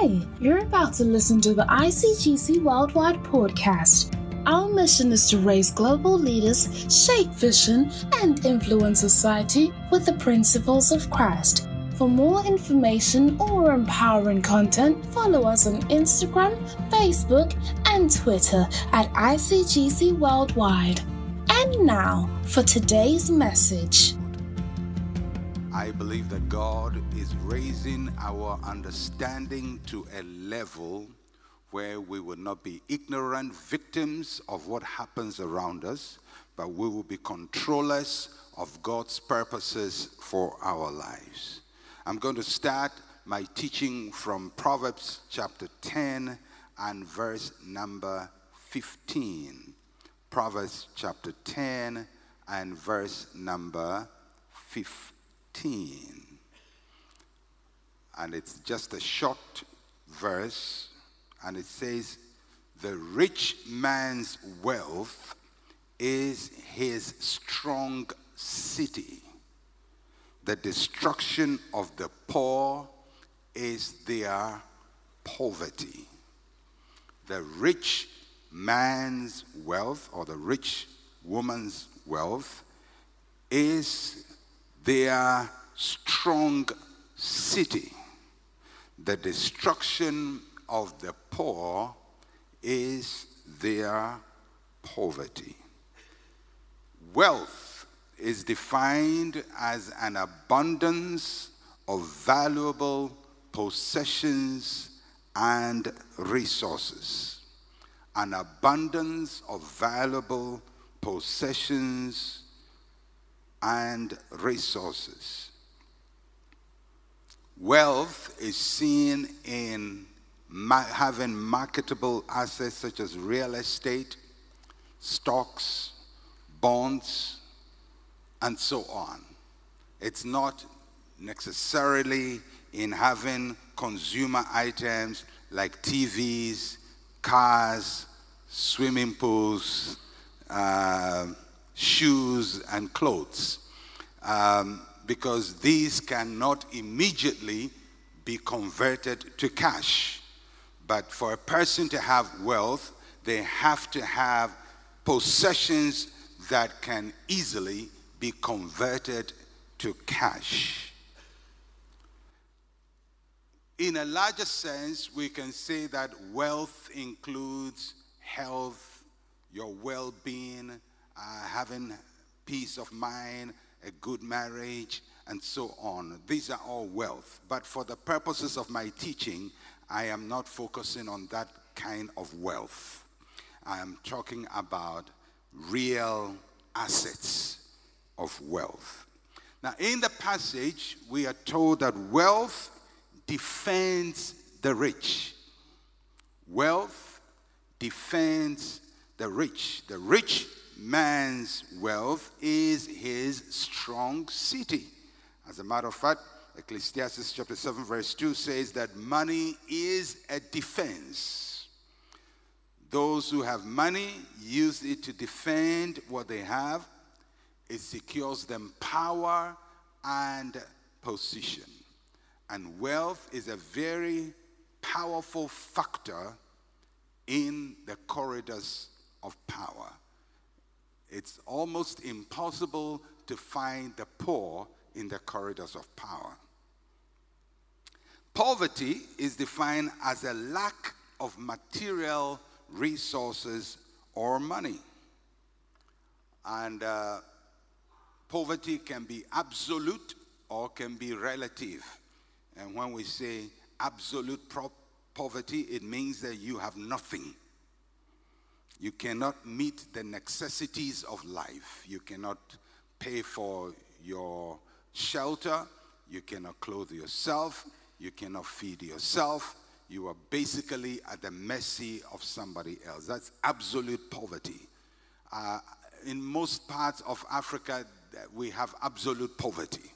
Hi, you're about to listen to the ICGC Worldwide podcast. Our mission is to raise global leaders, shape vision, and influence society with the principles of Christ. For more information or empowering content, follow us on Instagram, Facebook, and Twitter at ICGC Worldwide. And now for today's message. Believe that God is raising our understanding to a level where we will not be ignorant victims of what happens around us, but we will be controllers of God's purposes for our lives. I'm going to start my teaching from Proverbs chapter 10 and verse number 15. Proverbs chapter 10 and verse number 15. And it's just a short verse, and it says, The rich man's wealth is his strong city. The destruction of the poor is their poverty. The rich man's wealth or the rich woman's wealth is their strong city. The destruction of the poor is their poverty. Wealth is defined as an abundance of valuable possessions and resources. An abundance of valuable possessions and resources. Wealth is seen in ma- having marketable assets such as real estate, stocks, bonds, and so on. It's not necessarily in having consumer items like TVs, cars, swimming pools, uh, shoes, and clothes, um, because these cannot immediately be converted to cash. But for a person to have wealth, they have to have possessions that can easily be converted to cash. In a larger sense, we can say that wealth includes health, your well being, uh, having peace of mind, a good marriage, and so on. These are all wealth. But for the purposes of my teaching, I am not focusing on that kind of wealth. I am talking about real assets of wealth. Now, in the passage, we are told that wealth defends the rich. Wealth defends the rich. The rich man's wealth is his strong city. As a matter of fact, Ecclesiastes chapter 7, verse 2 says that money is a defense. Those who have money use it to defend what they have, it secures them power and position. And wealth is a very powerful factor in the corridors of power. It's almost impossible to find the poor in the corridors of power. Poverty is defined as a lack of material resources or money. And uh, poverty can be absolute or can be relative. And when we say absolute poverty, it means that you have nothing. You cannot meet the necessities of life. You cannot pay for your shelter. You cannot clothe yourself. You cannot feed yourself. You are basically at the mercy of somebody else. That's absolute poverty. Uh, in most parts of Africa, we have absolute poverty.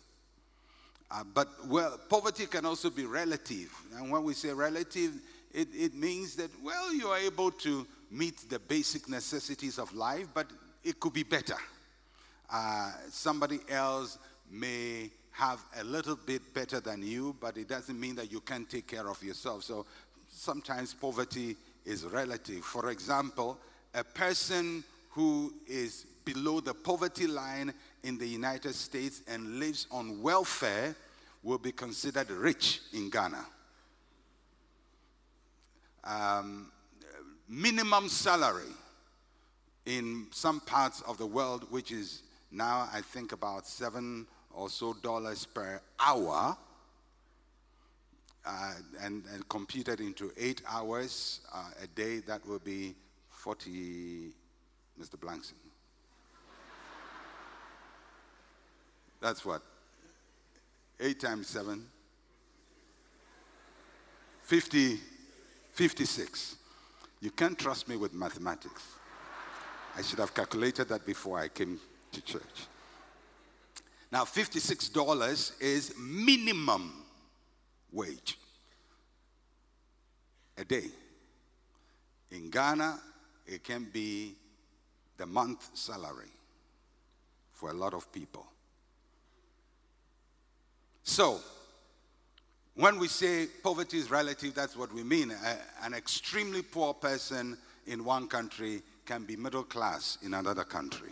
Uh, but well, poverty can also be relative. And when we say relative, it, it means that, well, you are able to meet the basic necessities of life, but it could be better. Uh, somebody else may have a little bit better than you, but it doesn't mean that you can't take care of yourself. So sometimes poverty is relative. For example, a person who is below the poverty line in the United States and lives on welfare will be considered rich in Ghana. Um, minimum salary in some parts of the world, which is now I think about seven or so dollars per hour, uh, and, and computed into eight hours uh, a day, that will be 40, Mr. Blankson. That's what? 8 times 7? 50, 56. You can't trust me with mathematics. I should have calculated that before I came to church. Now, $56 is minimum wage a day. In Ghana, it can be the month salary for a lot of people. So, when we say poverty is relative, that's what we mean. A, an extremely poor person in one country can be middle class in another country.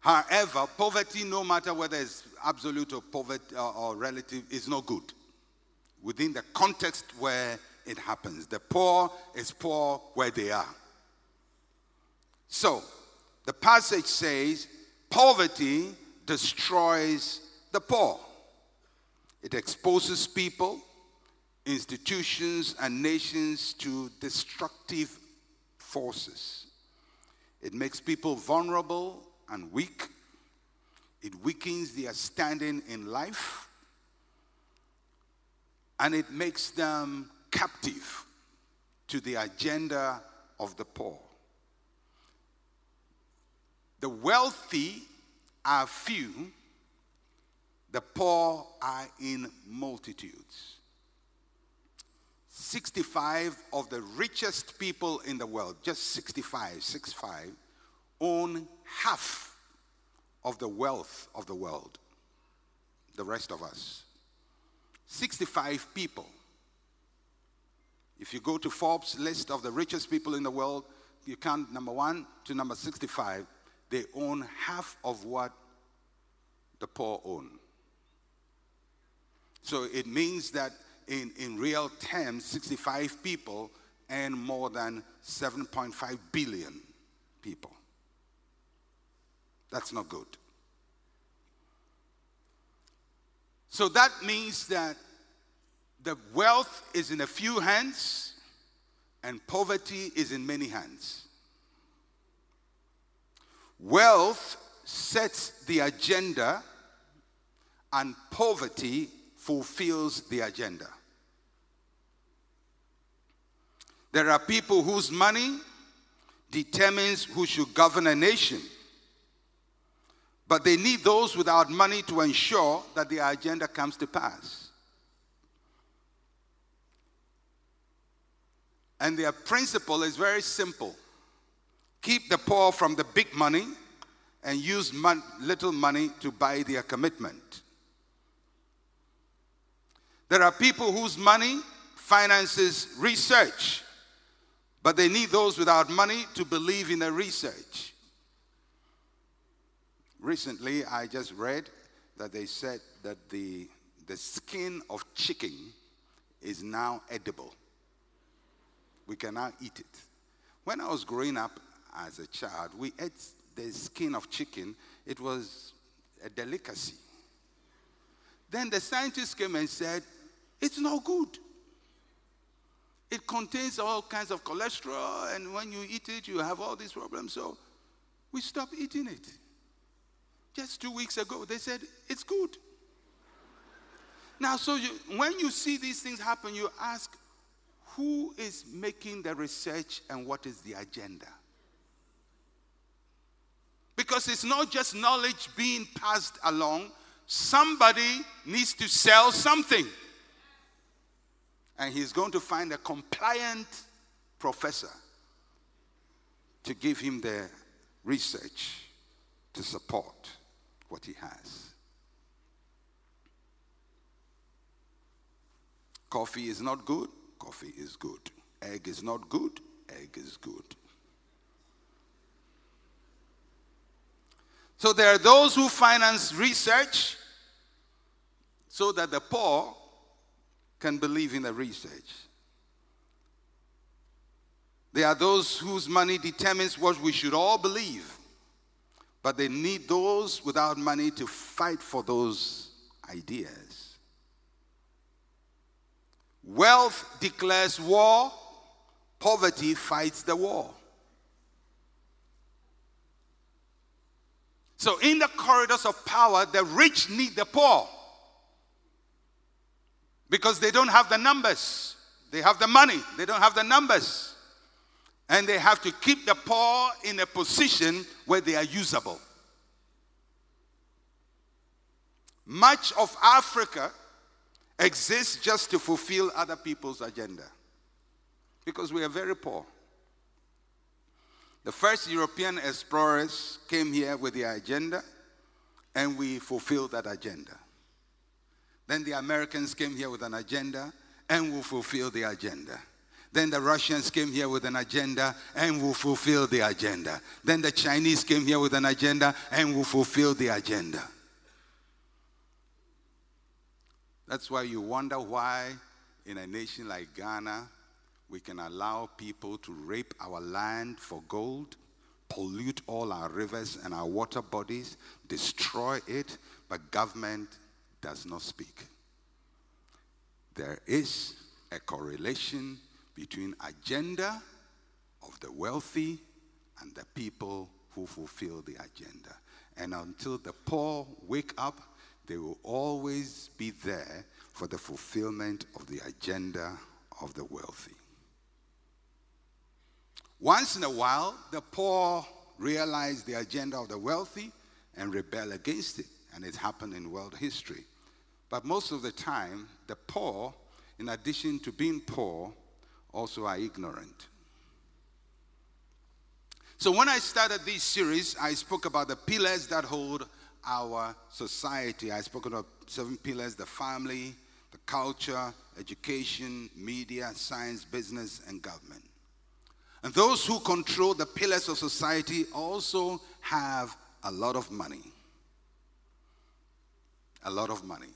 However, poverty, no matter whether it's absolute or poverty or, or relative, is no good within the context where it happens. The poor is poor where they are. So, the passage says, poverty destroys the poor. It exposes people, institutions, and nations to destructive forces. It makes people vulnerable and weak. It weakens their standing in life. And it makes them captive to the agenda of the poor. The wealthy are few, the poor are in multitudes. 65 of the richest people in the world, just 65, 65, own half of the wealth of the world. The rest of us. 65 people. If you go to Forbes' list of the richest people in the world, you count number one to number 65, they own half of what the poor own. So it means that in, in real terms, 65 people earn more than 7.5 billion people. That's not good. So that means that the wealth is in a few hands and poverty is in many hands. Wealth sets the agenda, and poverty fulfills the agenda. There are people whose money determines who should govern a nation, but they need those without money to ensure that their agenda comes to pass. And their principle is very simple keep the poor from the big money and use mon- little money to buy their commitment. There are people whose money finances research, but they need those without money to believe in the research. Recently, I just read that they said that the, the skin of chicken is now edible. We can now eat it. When I was growing up as a child, we ate the skin of chicken, it was a delicacy. Then the scientists came and said, it's not good. It contains all kinds of cholesterol, and when you eat it, you have all these problems. So we stopped eating it. Just two weeks ago, they said, it's good. Now, so you, when you see these things happen, you ask, who is making the research and what is the agenda? Because it's not just knowledge being passed along, somebody needs to sell something. And he's going to find a compliant professor to give him the research to support what he has. Coffee is not good, coffee is good. Egg is not good, egg is good. So there are those who finance research so that the poor can believe in the research. There are those whose money determines what we should all believe, but they need those without money to fight for those ideas. Wealth declares war, poverty fights the war. So, in the corridors of power, the rich need the poor because they don't have the numbers. They have the money, they don't have the numbers. And they have to keep the poor in a position where they are usable. Much of Africa exists just to fulfill other people's agenda because we are very poor. The first European explorers came here with their agenda and we fulfilled that agenda. Then the Americans came here with an agenda and will fulfill the agenda. Then the Russians came here with an agenda and will fulfill the agenda. Then the Chinese came here with an agenda and will fulfill the agenda. That's why you wonder why, in a nation like Ghana, we can allow people to rape our land for gold, pollute all our rivers and our water bodies, destroy it, but government does not speak. There is a correlation between agenda of the wealthy and the people who fulfill the agenda. And until the poor wake up, they will always be there for the fulfillment of the agenda of the wealthy. Once in a while, the poor realize the agenda of the wealthy and rebel against it, and it happened in world history. But most of the time, the poor, in addition to being poor, also are ignorant. So, when I started this series, I spoke about the pillars that hold our society. I spoke about seven pillars the family, the culture, education, media, science, business, and government. And those who control the pillars of society also have a lot of money. A lot of money.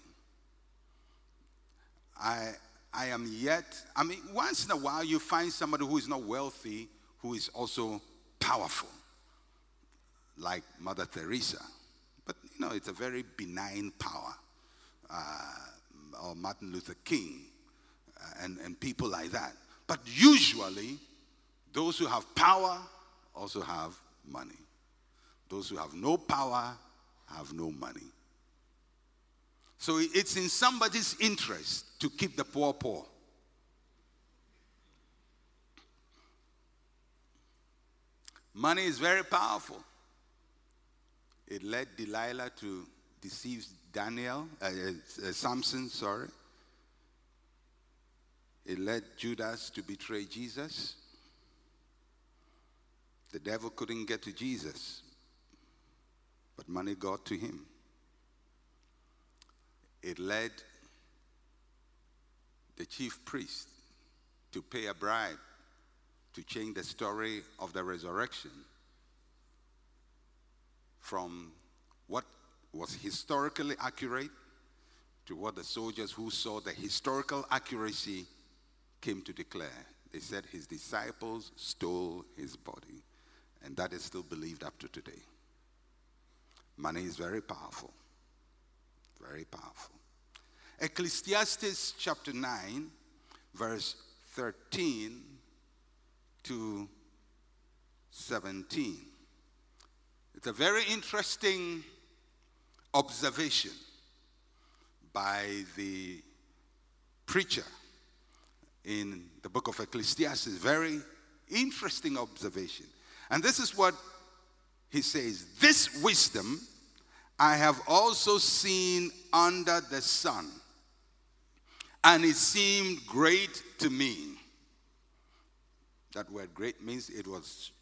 I, I am yet, I mean, once in a while you find somebody who is not wealthy who is also powerful, like Mother Teresa. But, you know, it's a very benign power. Uh, or Martin Luther King uh, and, and people like that. But usually, those who have power also have money. Those who have no power have no money. So it's in somebody's interest to keep the poor poor. Money is very powerful. It led Delilah to deceive Daniel, uh, uh, Samson, sorry. It led Judas to betray Jesus. The devil couldn't get to Jesus, but money got to him it led the chief priest to pay a bribe to change the story of the resurrection from what was historically accurate to what the soldiers who saw the historical accuracy came to declare. They said his disciples stole his body, and that is still believed up to today. Money is very powerful. Very powerful. Ecclesiastes chapter 9, verse 13 to 17. It's a very interesting observation by the preacher in the book of Ecclesiastes. Very interesting observation. And this is what he says This wisdom I have also seen under the sun, and it seemed great to me. That word great means it was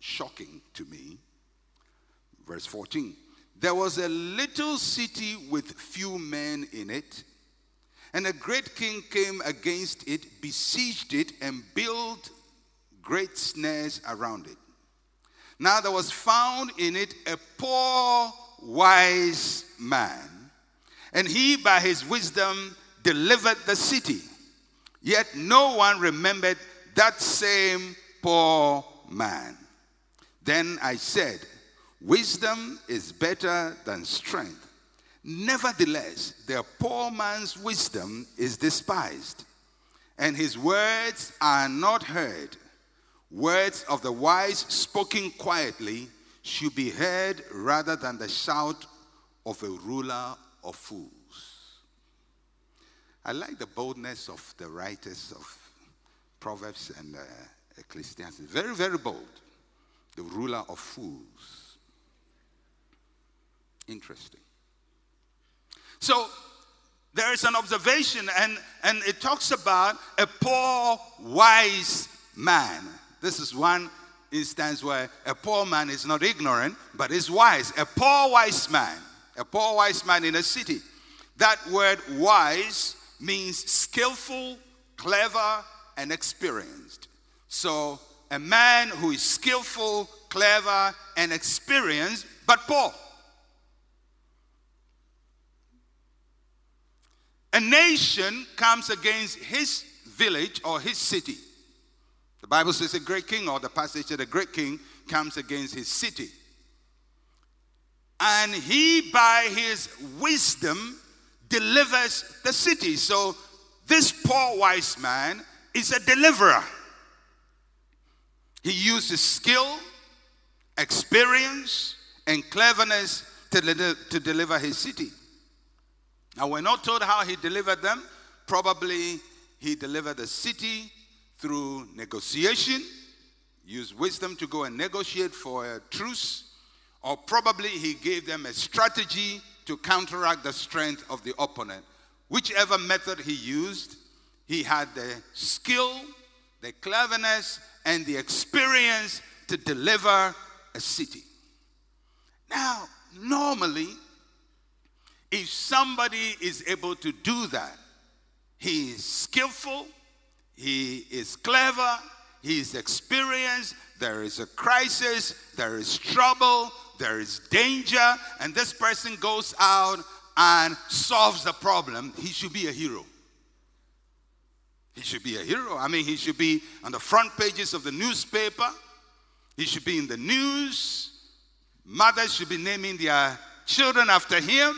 shocking to me. Verse 14 There was a little city with few men in it, and a great king came against it, besieged it, and built great snares around it. Now there was found in it a poor, wise man, and he by his wisdom delivered the city. Yet no one remembered that same poor man. Then I said, Wisdom is better than strength. Nevertheless, the poor man's wisdom is despised, and his words are not heard. Words of the wise spoken quietly should be heard rather than the shout of a ruler of fools. I like the boldness of the writers of Proverbs and uh, Ecclesiastes. Very, very bold. The ruler of fools. Interesting. So there is an observation, and, and it talks about a poor, wise man. This is one instance where a poor man is not ignorant, but is wise. A poor, wise man. A poor, wise man in a city. That word wise means skillful, clever, and experienced. So, a man who is skillful, clever, and experienced, but poor. A nation comes against his village or his city. The Bible says a great king, or the passage said a great king comes against his city. And he, by his wisdom, delivers the city. So this poor wise man is a deliverer. He uses skill, experience, and cleverness to, to deliver his city. Now, we're not told how he delivered them. Probably he delivered the city through negotiation, used wisdom to go and negotiate for a truce, or probably he gave them a strategy to counteract the strength of the opponent. Whichever method he used, he had the skill, the cleverness, and the experience to deliver a city. Now, normally, if somebody is able to do that, he is skillful, he is clever, he is experienced, there is a crisis, there is trouble, there is danger, and this person goes out and solves the problem, he should be a hero. He should be a hero. I mean, he should be on the front pages of the newspaper. He should be in the news. Mothers should be naming their children after him.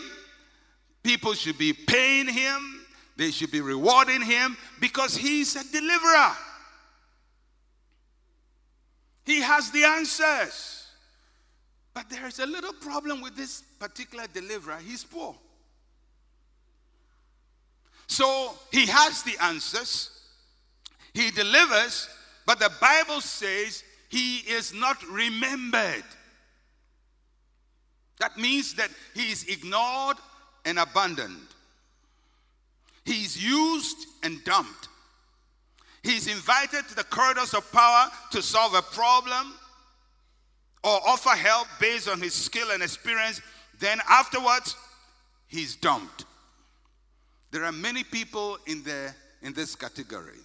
People should be paying him. They should be rewarding him because he's a deliverer. He has the answers. But there is a little problem with this particular deliverer. He's poor. So he has the answers, he delivers, but the Bible says he is not remembered. That means that he is ignored and abandoned. He's used and dumped. He's invited to the corridors of power to solve a problem or offer help based on his skill and experience. Then afterwards, he's dumped. There are many people in, the, in this category.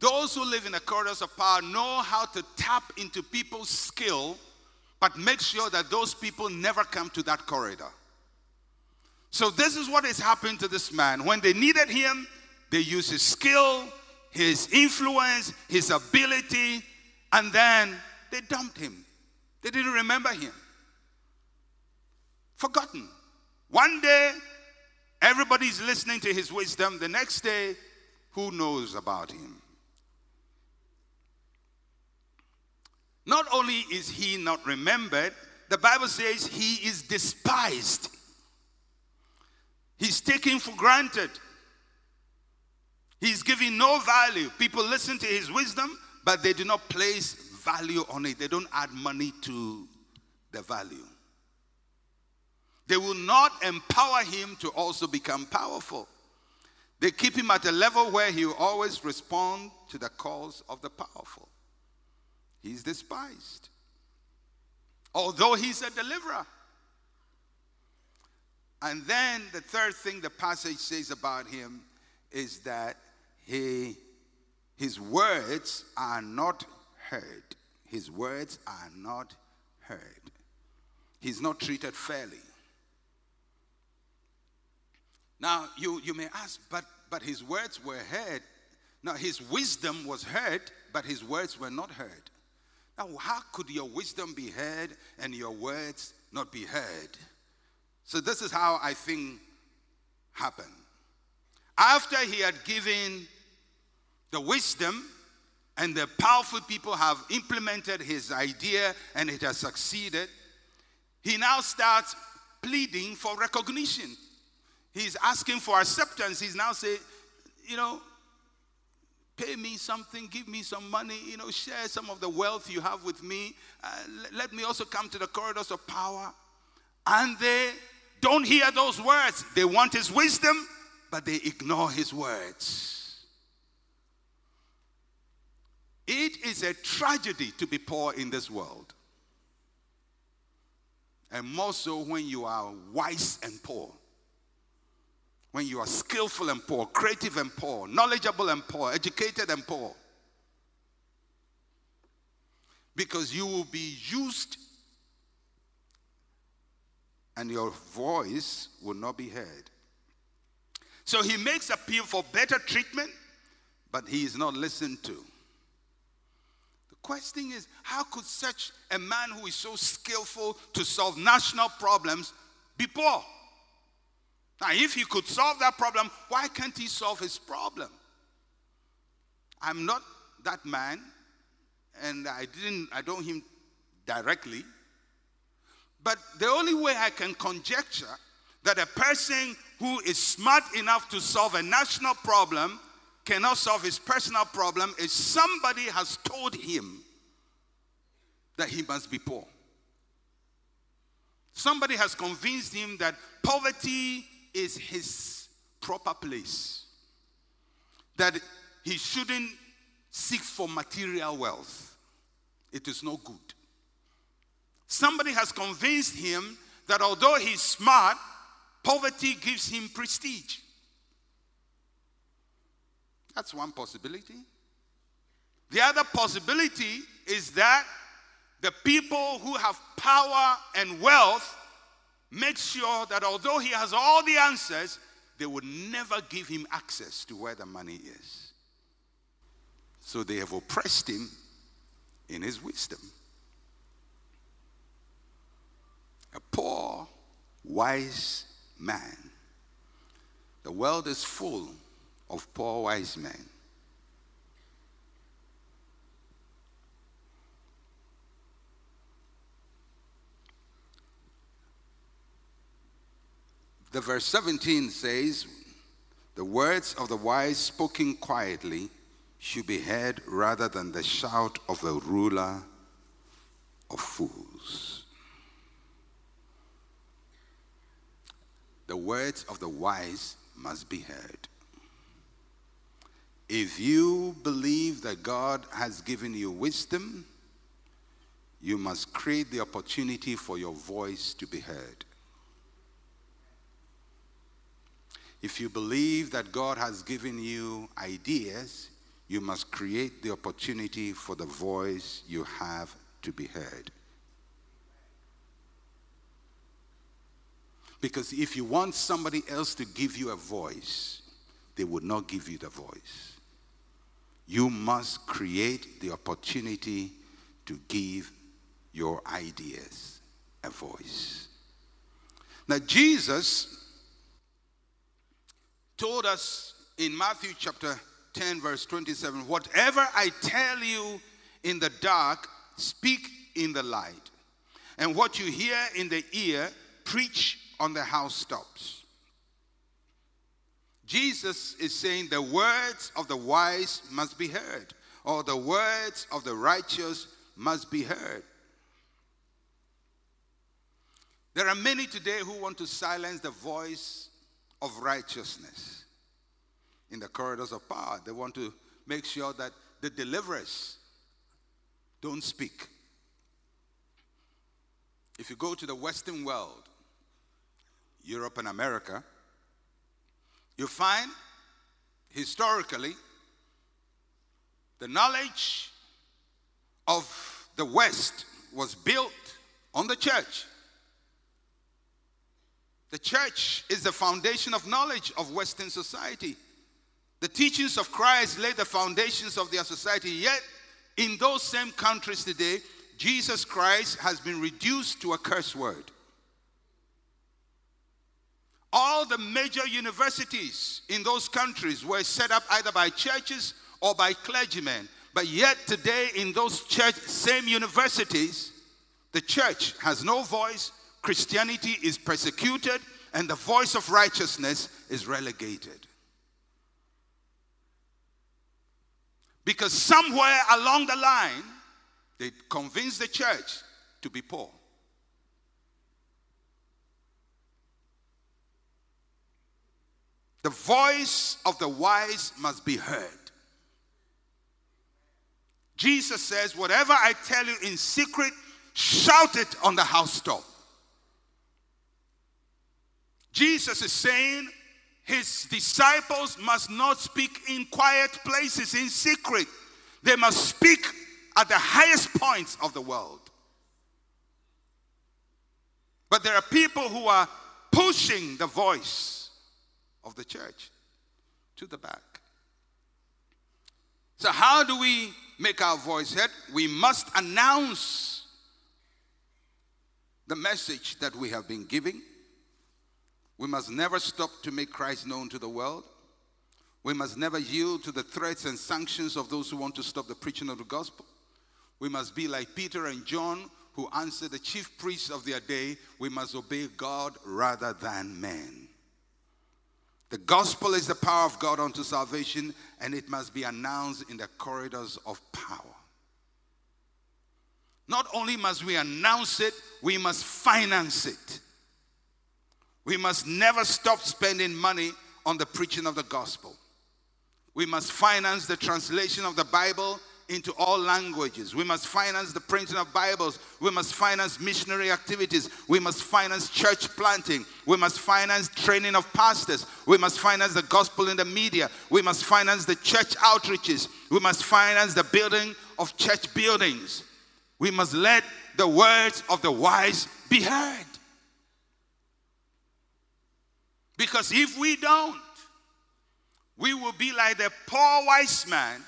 Those who live in the corridors of power know how to tap into people's skill, but make sure that those people never come to that corridor. So, this is what has happened to this man. When they needed him, they used his skill, his influence, his ability, and then they dumped him. They didn't remember him. Forgotten. One day, Everybody's listening to his wisdom. The next day, who knows about him? Not only is he not remembered, the Bible says he is despised. He's taken for granted. He's giving no value. People listen to his wisdom, but they do not place value on it. They don't add money to the value. They will not empower him to also become powerful. They keep him at a level where he will always respond to the calls of the powerful. He's despised. although he's a deliverer. And then the third thing the passage says about him is that he, his words are not heard. His words are not heard. He's not treated fairly. Now, you, you may ask, but, but his words were heard. Now, his wisdom was heard, but his words were not heard. Now, how could your wisdom be heard and your words not be heard? So, this is how I think happened. After he had given the wisdom, and the powerful people have implemented his idea and it has succeeded, he now starts pleading for recognition. He's asking for acceptance. He's now saying, you know, pay me something, give me some money, you know, share some of the wealth you have with me. Uh, let me also come to the corridors of power. And they don't hear those words. They want his wisdom, but they ignore his words. It is a tragedy to be poor in this world. And more so when you are wise and poor when you are skillful and poor, creative and poor, knowledgeable and poor, educated and poor. Because you will be used and your voice will not be heard. So he makes appeal for better treatment, but he is not listened to. Question is how could such a man who is so skillful to solve national problems be poor? Now, if he could solve that problem, why can't he solve his problem? I'm not that man, and I didn't, I don't him directly. But the only way I can conjecture that a person who is smart enough to solve a national problem cannot solve his personal problem is somebody has told him that he must be poor. Somebody has convinced him that poverty is his proper place. That he shouldn't seek for material wealth. It is no good. Somebody has convinced him that although he's smart, poverty gives him prestige. That's one possibility. The other possibility is that the people who have power and wealth make sure that although he has all the answers, they would never give him access to where the money is. So they have oppressed him in his wisdom. A poor, wise man. The world is full of poor, wise men. The verse 17 says, The words of the wise spoken quietly should be heard rather than the shout of a ruler of fools. The words of the wise must be heard. If you believe that God has given you wisdom, you must create the opportunity for your voice to be heard. If you believe that God has given you ideas, you must create the opportunity for the voice you have to be heard. Because if you want somebody else to give you a voice, they would not give you the voice. You must create the opportunity to give your ideas a voice. Now, Jesus told us in Matthew chapter 10, verse 27 Whatever I tell you in the dark, speak in the light. And what you hear in the ear, preach on the housetops. Jesus is saying the words of the wise must be heard, or the words of the righteous must be heard. There are many today who want to silence the voice of righteousness in the corridors of power. They want to make sure that the deliverers don't speak. If you go to the Western world, Europe and America, you find historically the knowledge of the West was built on the church. The church is the foundation of knowledge of Western society. The teachings of Christ laid the foundations of their society, yet, in those same countries today, Jesus Christ has been reduced to a curse word. All the major universities in those countries were set up either by churches or by clergymen. But yet, today, in those church, same universities, the church has no voice, Christianity is persecuted, and the voice of righteousness is relegated. Because somewhere along the line, they convinced the church to be poor. The voice of the wise must be heard. Jesus says, Whatever I tell you in secret, shout it on the housetop. Jesus is saying his disciples must not speak in quiet places, in secret. They must speak at the highest points of the world. But there are people who are pushing the voice of the church to the back. So, how do we make our voice heard? We must announce the message that we have been giving. We must never stop to make Christ known to the world. We must never yield to the threats and sanctions of those who want to stop the preaching of the gospel. We must be like Peter and John, who answered the chief priests of their day. We must obey God rather than men. The gospel is the power of God unto salvation, and it must be announced in the corridors of power. Not only must we announce it, we must finance it. We must never stop spending money on the preaching of the gospel. We must finance the translation of the Bible into all languages. We must finance the printing of Bibles. We must finance missionary activities. We must finance church planting. We must finance training of pastors. We must finance the gospel in the media. We must finance the church outreaches. We must finance the building of church buildings. We must let the words of the wise be heard. Because if we don't, we will be like the poor wise man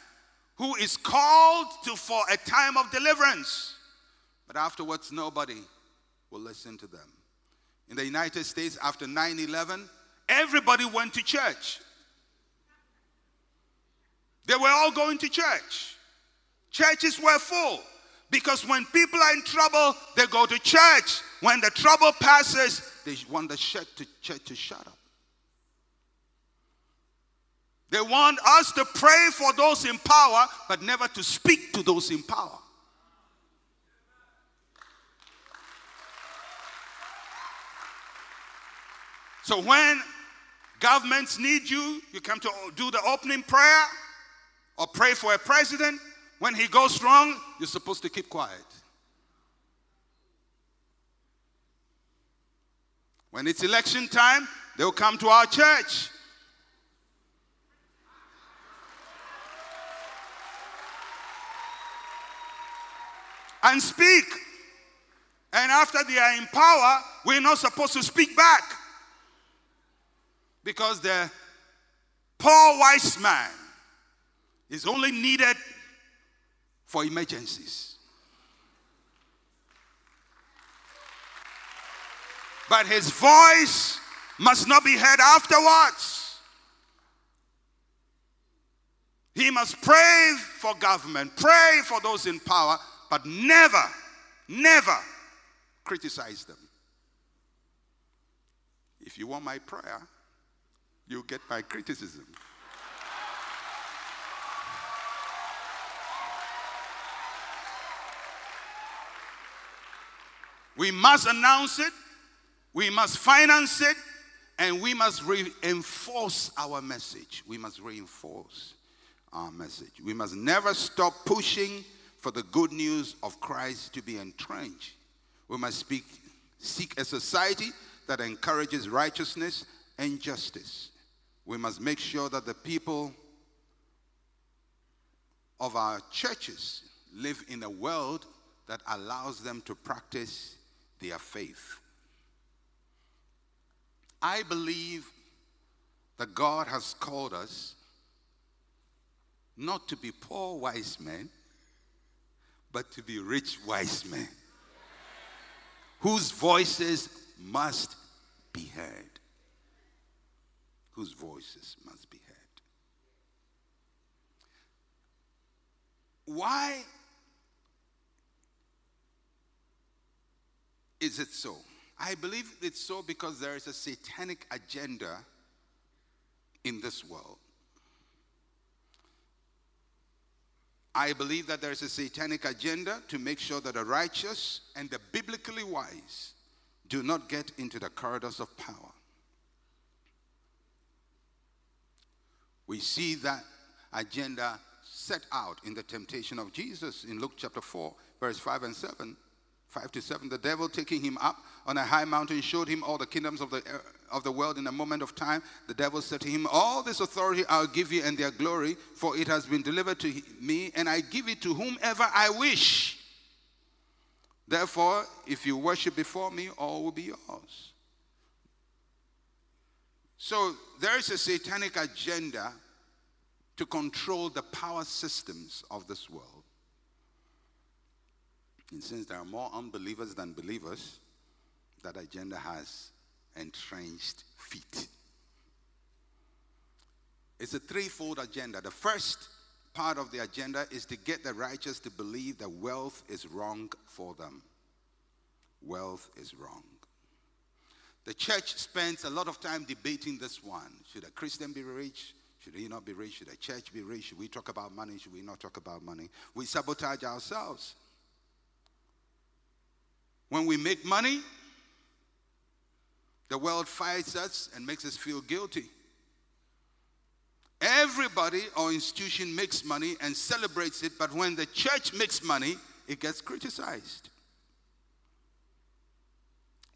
who is called to for a time of deliverance. But afterwards, nobody will listen to them. In the United States, after 9 11, everybody went to church. They were all going to church. Churches were full because when people are in trouble, they go to church. When the trouble passes, they want the church to shut up. They want us to pray for those in power, but never to speak to those in power. So when governments need you, you come to do the opening prayer or pray for a president. When he goes wrong, you're supposed to keep quiet. When it's election time, they'll come to our church and speak. And after they are in power, we're not supposed to speak back. Because the poor wise man is only needed for emergencies. But his voice must not be heard afterwards. He must pray for government, pray for those in power, but never, never criticize them. If you want my prayer, you'll get my criticism. We must announce it, we must finance it, and we must reinforce our message. We must reinforce our message. We must never stop pushing for the good news of Christ to be entrenched. We must speak, seek a society that encourages righteousness and justice. We must make sure that the people of our churches live in a world that allows them to practice their faith. I believe that God has called us not to be poor wise men, but to be rich wise men whose voices must be heard. Whose voices must be heard. Why is it so? I believe it's so because there is a satanic agenda in this world. I believe that there is a satanic agenda to make sure that the righteous and the biblically wise do not get into the corridors of power. We see that agenda set out in the temptation of Jesus in Luke chapter 4, verse 5 and 7. 5 to 7 the devil taking him up on a high mountain showed him all the kingdoms of the uh, of the world in a moment of time. The devil said to him all this authority i'll give you and their glory for it has been delivered to me and i give it to whomever i wish. Therefore if you worship before me all will be yours. So there is a satanic agenda to control the power systems of this world and since there are more unbelievers than believers, that agenda has entrenched feet. It's a threefold agenda. The first part of the agenda is to get the righteous to believe that wealth is wrong for them. Wealth is wrong. The church spends a lot of time debating this one. Should a Christian be rich? Should he not be rich? Should a church be rich? Should we talk about money? Should we not talk about money? We sabotage ourselves. When we make money, the world fights us and makes us feel guilty. Everybody or institution makes money and celebrates it, but when the church makes money, it gets criticized.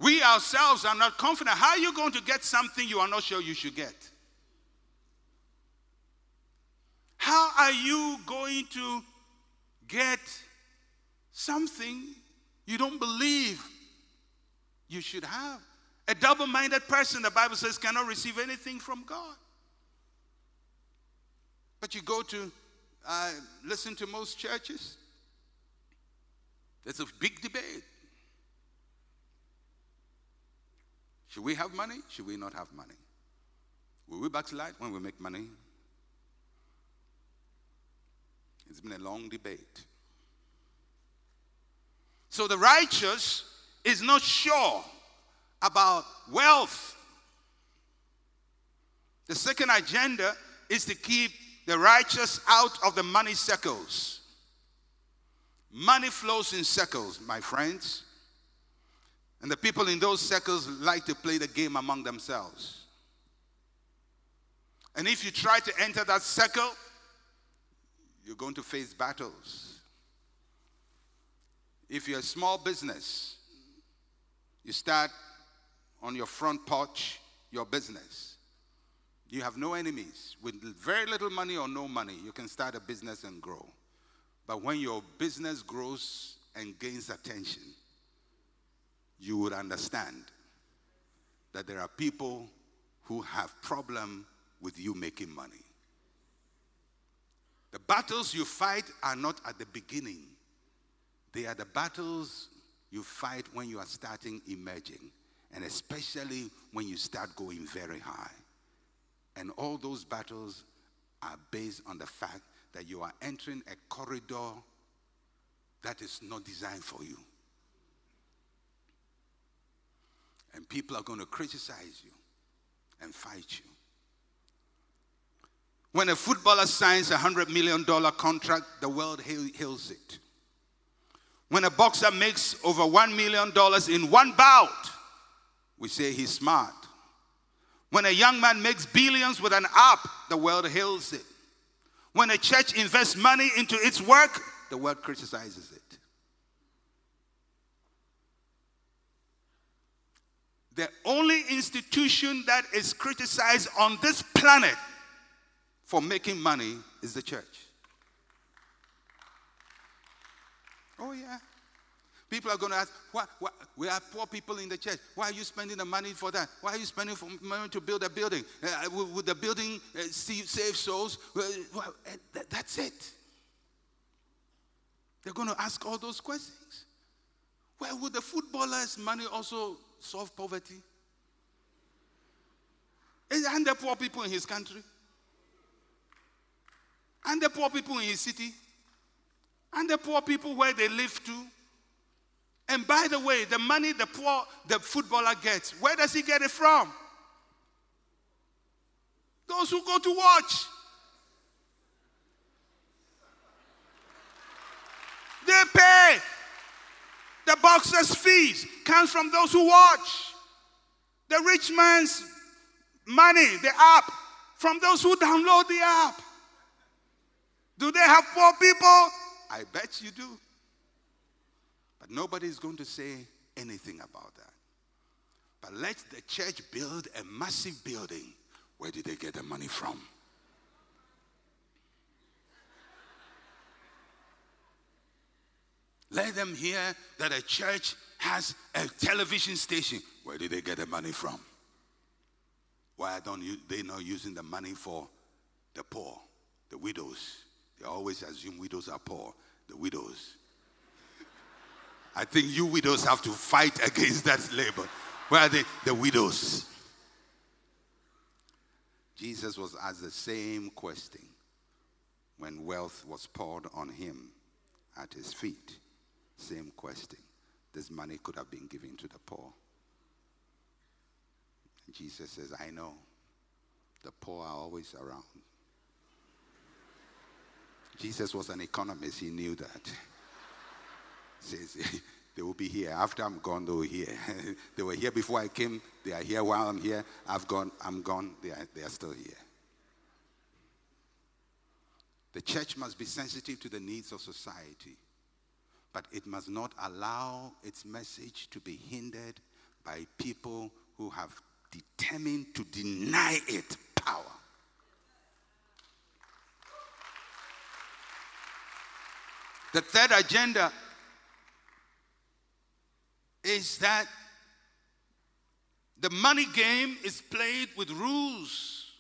We ourselves are not confident. How are you going to get something you are not sure you should get? How are you going to get something you don't believe you should have. A double minded person, the Bible says, cannot receive anything from God. But you go to uh, listen to most churches, there's a big debate. Should we have money? Should we not have money? Will we backslide when we make money? It's been a long debate. So the righteous is not sure about wealth. The second agenda is to keep the righteous out of the money circles. Money flows in circles, my friends. And the people in those circles like to play the game among themselves. And if you try to enter that circle, you're going to face battles. If you're a small business, you start on your front porch, your business. You have no enemies. With very little money or no money, you can start a business and grow. But when your business grows and gains attention, you would understand that there are people who have problem with you making money. The battles you fight are not at the beginning. They are the battles you fight when you are starting emerging, and especially when you start going very high. And all those battles are based on the fact that you are entering a corridor that is not designed for you. And people are going to criticize you and fight you. When a footballer signs a $100 million contract, the world hails it. When a boxer makes over $1 million in one bout, we say he's smart. When a young man makes billions with an app, the world hails it. When a church invests money into its work, the world criticizes it. The only institution that is criticized on this planet for making money is the church. Oh, yeah. People are going to ask, why, why, we are poor people in the church. Why are you spending the money for that? Why are you spending money to build a building? Uh, would the building uh, save souls? Well, well, uh, that's it. They're going to ask all those questions. Well, would the footballers' money also solve poverty? And the poor people in his country? And the poor people in his city? And the poor people where they live too? And by the way, the money the poor the footballer gets, where does he get it from? Those who go to watch. They pay. The boxer's fees comes from those who watch. The rich man's money, the app, from those who download the app. Do they have poor people? I bet you do. But nobody is going to say anything about that. But let the church build a massive building. Where did they get the money from? Let them hear that a church has a television station. Where did they get the money from? Why don't you, they not using the money for the poor, the widows? They always assume widows are poor. The widows. I think you widows have to fight against that label. Where are they? The widows. Jesus was asked the same question when wealth was poured on him at his feet. Same question. This money could have been given to the poor. Jesus says, I know the poor are always around. Jesus was an economist, he knew that says they will be here. After I'm gone, they were here. they were here before I came. They are here while I'm here. I've gone. I'm gone. They are, they are still here. The church must be sensitive to the needs of society, but it must not allow its message to be hindered by people who have determined to deny it power. The third agenda is that the money game is played with rules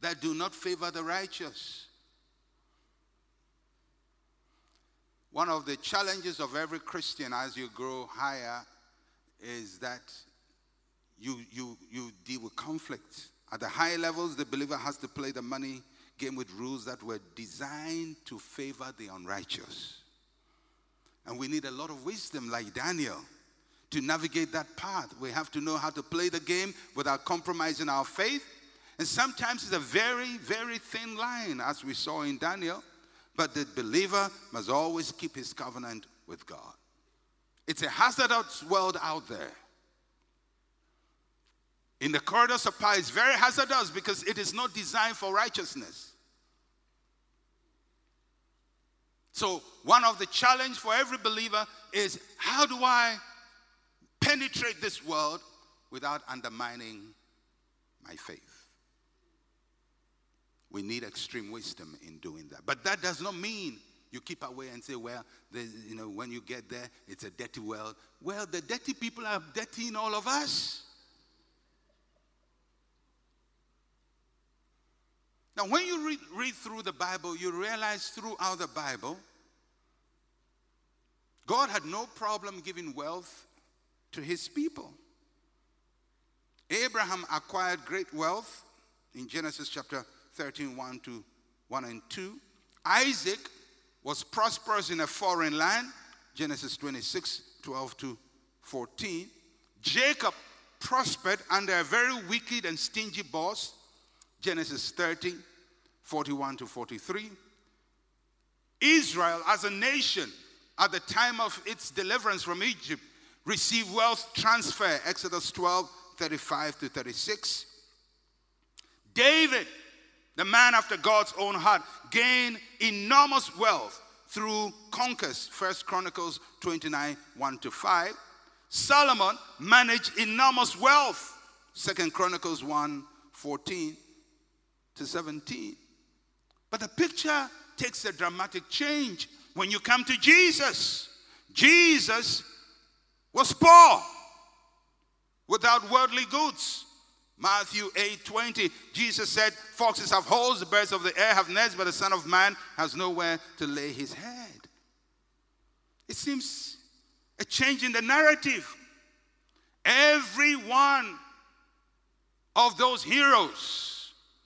that do not favor the righteous. One of the challenges of every Christian as you grow higher is that you, you, you deal with conflict. At the high levels, the believer has to play the money game with rules that were designed to favor the unrighteous. And we need a lot of wisdom, like Daniel, to navigate that path. We have to know how to play the game without compromising our faith. And sometimes it's a very, very thin line, as we saw in Daniel. But the believer must always keep his covenant with God. It's a hazardous world out there. In the corridors of power, it's very hazardous because it is not designed for righteousness. So, one of the challenge for every believer is how do I penetrate this world without undermining my faith. We need extreme wisdom in doing that. But that does not mean you keep away and say, well, you know, when you get there, it's a dirty world. Well, the dirty people are dirtying all of us. Now, when you read, read through the Bible, you realize throughout the Bible, God had no problem giving wealth to his people. Abraham acquired great wealth in Genesis chapter 13, 1 to 1 and 2. Isaac was prosperous in a foreign land, Genesis 26, 12 to 14. Jacob prospered under a very wicked and stingy boss, Genesis 30, 41 to 43. Israel as a nation at the time of its deliverance from Egypt received wealth transfer, Exodus 12, 35 to 36. David, the man after God's own heart, gained enormous wealth through conquest, First Chronicles 29, 1 to 5. Solomon managed enormous wealth. Second Chronicles 1 14 to 17. But the picture takes a dramatic change when you come to Jesus. Jesus was poor without worldly goods. Matthew 8 20, Jesus said, Foxes have holes, the birds of the air have nests, but the Son of Man has nowhere to lay his head. It seems a change in the narrative. Every one of those heroes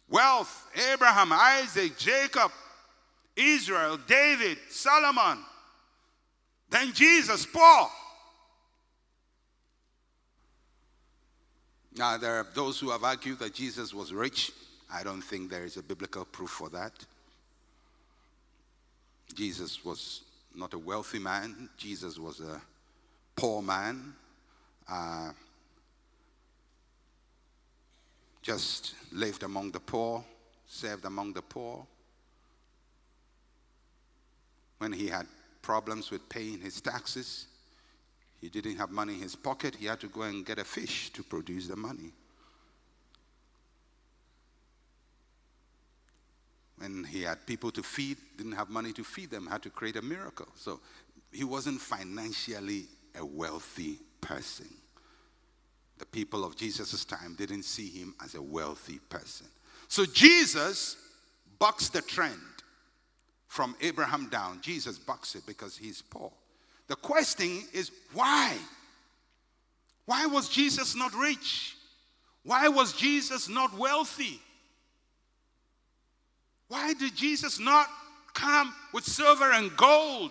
wealth, Abraham, Isaac, Jacob, Israel, David, Solomon, then Jesus, Paul. Now, there are those who have argued that Jesus was rich. I don't think there is a biblical proof for that. Jesus was not a wealthy man, Jesus was a poor man. Uh, just lived among the poor, served among the poor. When he had problems with paying his taxes, he didn't have money in his pocket. He had to go and get a fish to produce the money. When he had people to feed, didn't have money to feed them, had to create a miracle. So he wasn't financially a wealthy person. The people of Jesus' time didn't see him as a wealthy person. So Jesus bucks the trend from Abraham down. Jesus bucks it because he's poor. The question is why? Why was Jesus not rich? Why was Jesus not wealthy? Why did Jesus not come with silver and gold?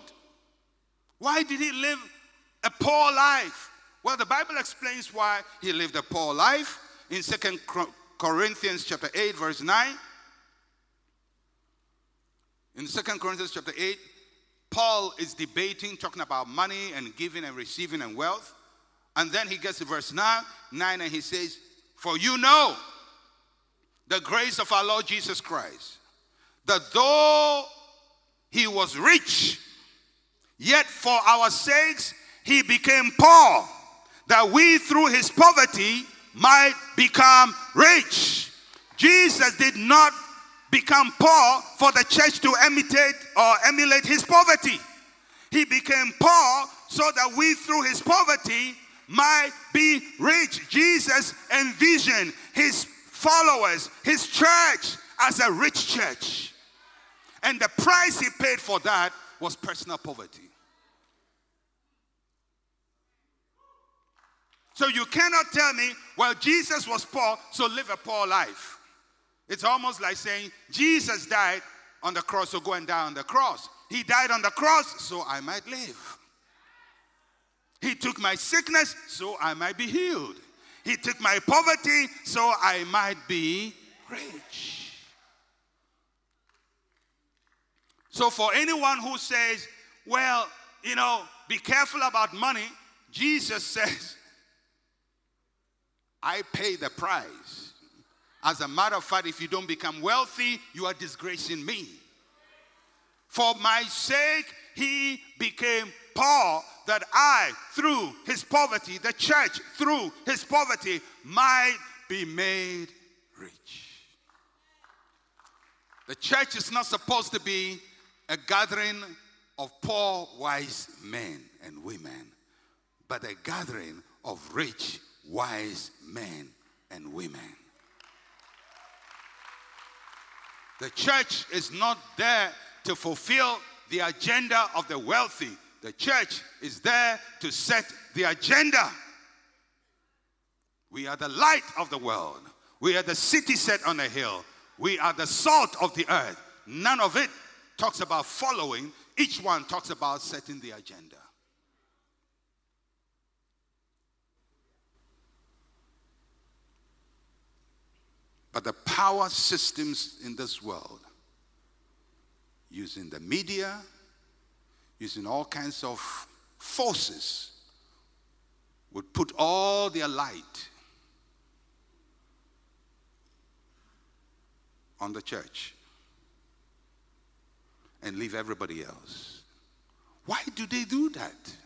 Why did he live a poor life? Well, the Bible explains why he lived a poor life in Second Corinthians chapter 8 verse 9. In Second Corinthians chapter 8, Paul is debating, talking about money and giving and receiving and wealth. And then he gets to verse 9, 9 and he says, For you know the grace of our Lord Jesus Christ, that though he was rich, yet for our sakes he became poor, that we through his poverty might become rich. Jesus did not become poor for the church to imitate or emulate his poverty. He became poor so that we through his poverty might be rich. Jesus envisioned his followers, his church, as a rich church. And the price he paid for that was personal poverty. So you cannot tell me, well, Jesus was poor, so live a poor life. It's almost like saying, Jesus died on the cross, so go and die on the cross. He died on the cross, so I might live. He took my sickness, so I might be healed. He took my poverty, so I might be rich. So, for anyone who says, well, you know, be careful about money, Jesus says, I pay the price. As a matter of fact, if you don't become wealthy, you are disgracing me. For my sake, he became poor that I, through his poverty, the church, through his poverty, might be made rich. The church is not supposed to be a gathering of poor, wise men and women, but a gathering of rich, wise men and women. The church is not there to fulfill the agenda of the wealthy. The church is there to set the agenda. We are the light of the world. We are the city set on a hill. We are the salt of the earth. None of it talks about following, each one talks about setting the agenda. But the power systems in this world, using the media, using all kinds of forces, would put all their light on the church and leave everybody else. Why do they do that?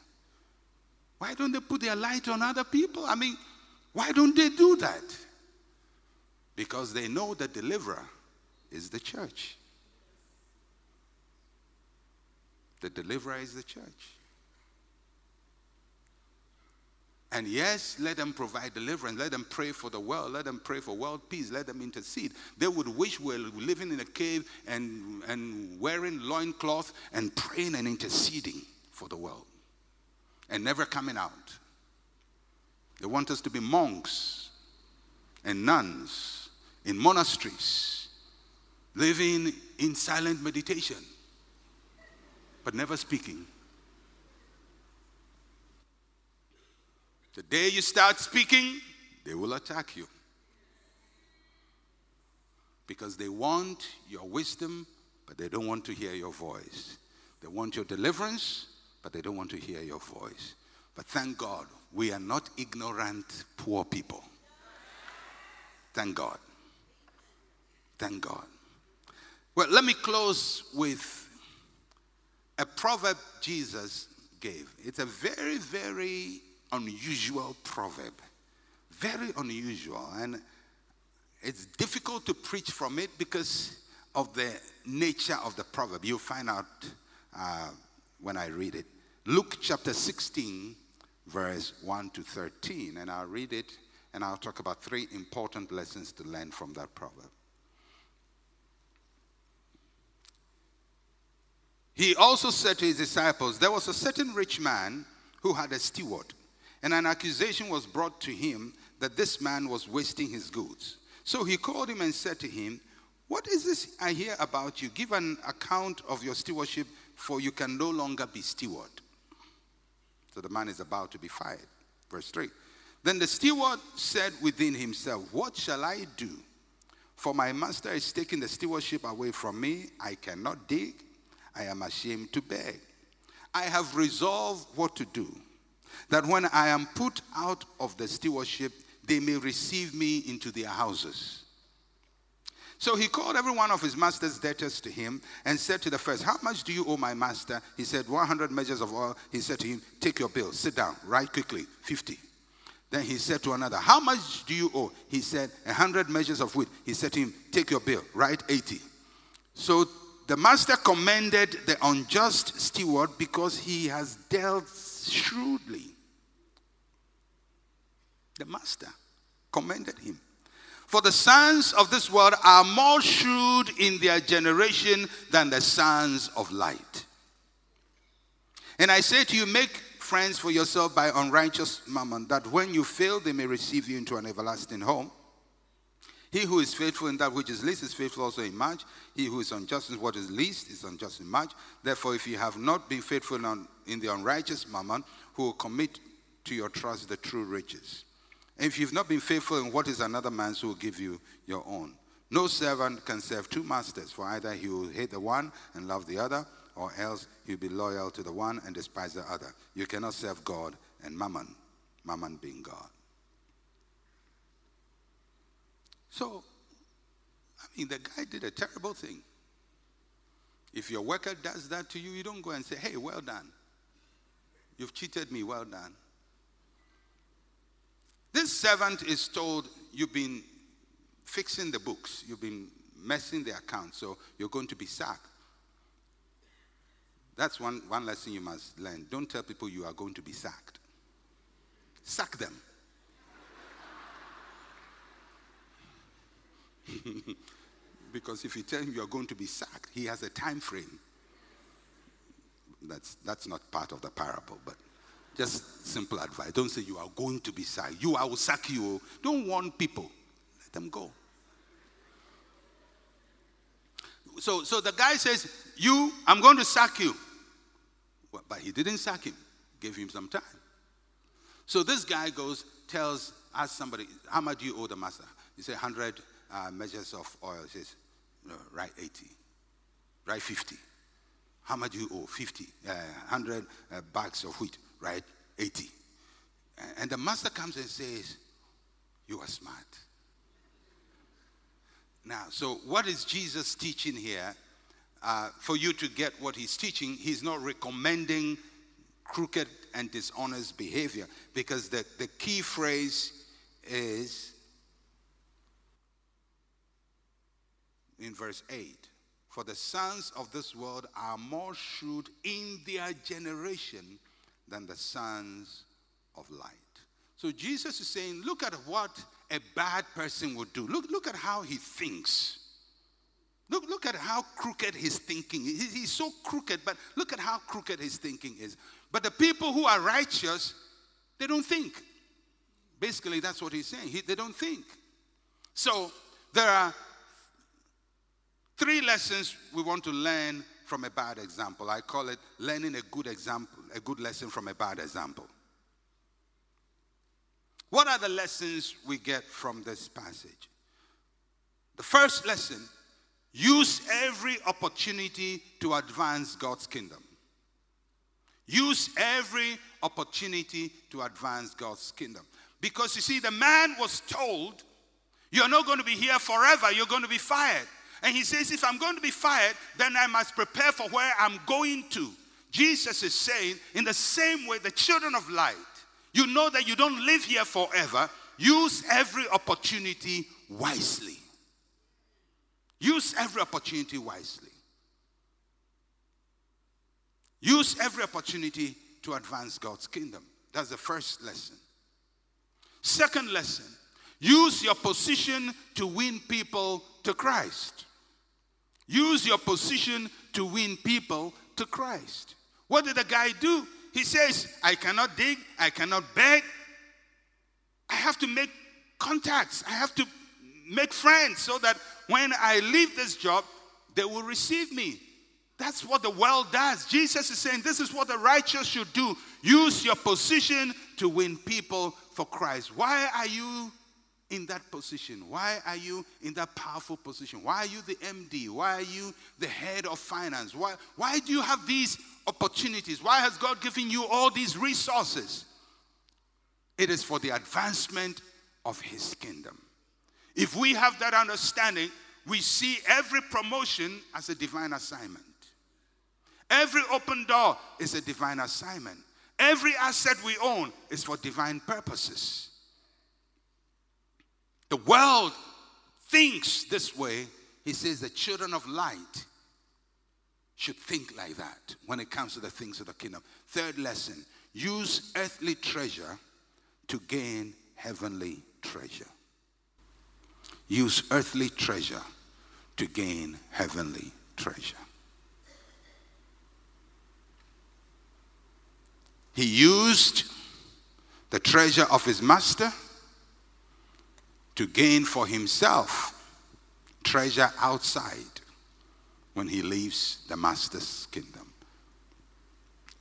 Why don't they put their light on other people? I mean, why don't they do that? Because they know the deliverer is the church. The deliverer is the church. And yes, let them provide deliverance. Let them pray for the world. Let them pray for world peace. Let them intercede. They would wish we were living in a cave and, and wearing loincloth and praying and interceding for the world and never coming out. They want us to be monks and nuns in monasteries, living in silent meditation, but never speaking. The day you start speaking, they will attack you. Because they want your wisdom, but they don't want to hear your voice. They want your deliverance, but they don't want to hear your voice. But thank God, we are not ignorant, poor people. Thank God. Thank God. Well, let me close with a proverb Jesus gave. It's a very, very unusual proverb. Very unusual. And it's difficult to preach from it because of the nature of the proverb. You'll find out uh, when I read it. Luke chapter 16, verse 1 to 13. And I'll read it and I'll talk about three important lessons to learn from that proverb. He also said to his disciples, There was a certain rich man who had a steward and an accusation was brought to him that this man was wasting his goods. So he called him and said to him, What is this I hear about you? Give an account of your stewardship, for you can no longer be steward. So the man is about to be fired. Verse 3. Then the steward said within himself, What shall I do? For my master is taking the stewardship away from me. I cannot dig. I am ashamed to beg. I have resolved what to do that when I am put out of the stewardship, they may receive me into their houses. So he called every one of his master's debtors to him and said to the first, How much do you owe my master? He said, 100 measures of oil. He said to him, Take your bill, sit down, write quickly, 50. Then he said to another, How much do you owe? He said, 100 measures of wheat. He said to him, Take your bill, write 80. So the master commended the unjust steward because he has dealt shrewdly. The master commended him. For the sons of this world are more shrewd in their generation than the sons of light. And I say to you, make friends for yourself by unrighteous mammon, that when you fail, they may receive you into an everlasting home. He who is faithful in that which is least is faithful also in much. He who is unjust in what is least is unjust in much. Therefore, if you have not been faithful in the unrighteous mammon, who will commit to your trust the true riches. And if you've not been faithful in what is another man's, who will give you your own. No servant can serve two masters, for either he will hate the one and love the other, or else he'll be loyal to the one and despise the other. You cannot serve God and mammon, mammon being God. So, I mean, the guy did a terrible thing. If your worker does that to you, you don't go and say, hey, well done. You've cheated me, well done. This servant is told, you've been fixing the books, you've been messing the account, so you're going to be sacked. That's one, one lesson you must learn. Don't tell people you are going to be sacked. Sack them. because if you tell him you're going to be sacked, he has a time frame. That's, that's not part of the parable, but just simple advice. Don't say you are going to be sacked. You, I will sack you. Don't warn people. Let them go. So, so the guy says, You, I'm going to sack you. Well, but he didn't sack him, gave him some time. So this guy goes, tells, asks somebody, How much do you owe the master? He said, 100 uh, measures of oil. He says, no, write 80, write 50. How much do you owe? 50. Uh, 100 uh, bags of wheat, right? 80. And the master comes and says, You are smart. Now, so what is Jesus teaching here? Uh, for you to get what he's teaching, he's not recommending crooked and dishonest behavior because the, the key phrase is in verse 8 For the sons of this world are more shrewd in their generation than the sons of light. So Jesus is saying, Look at what a bad person would do. Look, look at how he thinks. Look, look at how crooked his thinking is. He's so crooked, but look at how crooked his thinking is. But the people who are righteous, they don't think. Basically, that's what he's saying. He, they don't think. So, there are three lessons we want to learn from a bad example. I call it learning a good example, a good lesson from a bad example. What are the lessons we get from this passage? The first lesson use every opportunity to advance God's kingdom. Use every opportunity to advance God's kingdom. Because you see, the man was told, You're not going to be here forever, you're going to be fired. And he says, If I'm going to be fired, then I must prepare for where I'm going to. Jesus is saying, in the same way, the children of light, you know that you don't live here forever. Use every opportunity wisely. Use every opportunity wisely. Use every opportunity to advance God's kingdom. That's the first lesson. Second lesson use your position to win people to Christ. Use your position to win people to Christ. What did the guy do? He says, I cannot dig, I cannot beg. I have to make contacts, I have to make friends so that when I leave this job, they will receive me. That's what the world does. Jesus is saying this is what the righteous should do. Use your position to win people for Christ. Why are you in that position? Why are you in that powerful position? Why are you the MD? Why are you the head of finance? Why, why do you have these opportunities? Why has God given you all these resources? It is for the advancement of His kingdom. If we have that understanding, we see every promotion as a divine assignment. Every open door is a divine assignment. Every asset we own is for divine purposes. The world thinks this way. He says the children of light should think like that when it comes to the things of the kingdom. Third lesson use earthly treasure to gain heavenly treasure. Use earthly treasure to gain heavenly treasure. He used the treasure of his master to gain for himself treasure outside when he leaves the master's kingdom.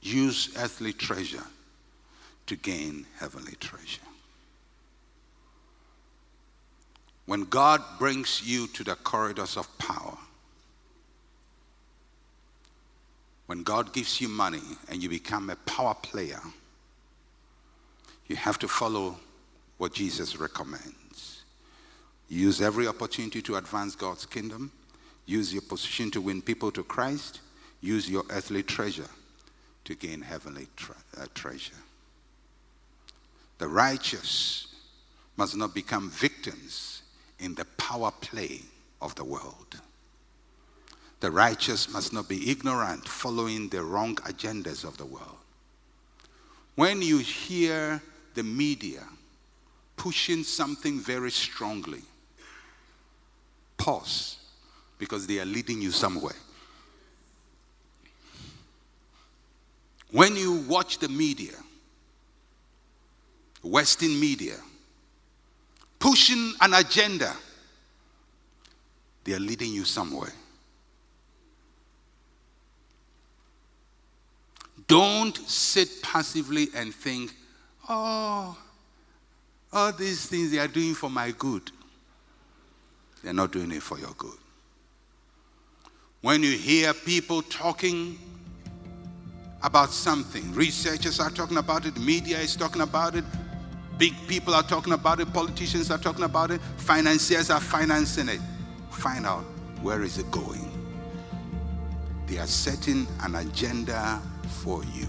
Use earthly treasure to gain heavenly treasure. When God brings you to the corridors of power, when God gives you money and you become a power player, you have to follow what Jesus recommends. Use every opportunity to advance God's kingdom. Use your position to win people to Christ. Use your earthly treasure to gain heavenly tre- uh, treasure. The righteous must not become victims in the power play of the world. The righteous must not be ignorant, following the wrong agendas of the world. When you hear the media pushing something very strongly, pause because they are leading you somewhere. When you watch the media, Western media, pushing an agenda, they are leading you somewhere. Don't sit passively and think, oh, all these things they are doing for my good. They're not doing it for your good. When you hear people talking about something, researchers are talking about it, media is talking about it, Big people are talking about it, politicians are talking about it, financiers are financing it. Find out where is it going. They are setting an agenda for you.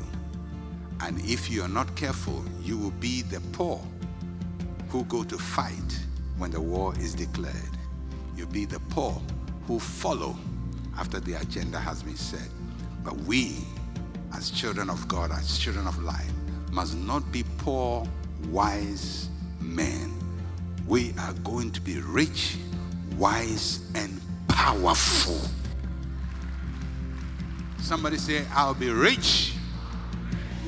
And if you are not careful, you will be the poor who go to fight when the war is declared. You'll be the poor who follow after the agenda has been set. But we, as children of God, as children of light, must not be poor, wise men. We are going to be rich, wise, and powerful. Somebody say, I'll be rich,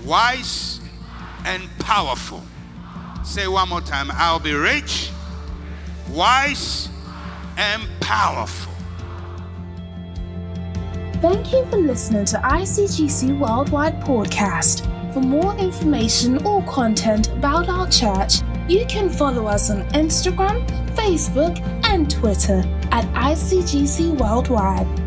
wise, and powerful. Say one more time, I'll be rich, wise, and powerful. Thank you for listening to ICGC Worldwide Podcast. For more information or content about our church, you can follow us on Instagram, Facebook, and Twitter at ICGC Worldwide.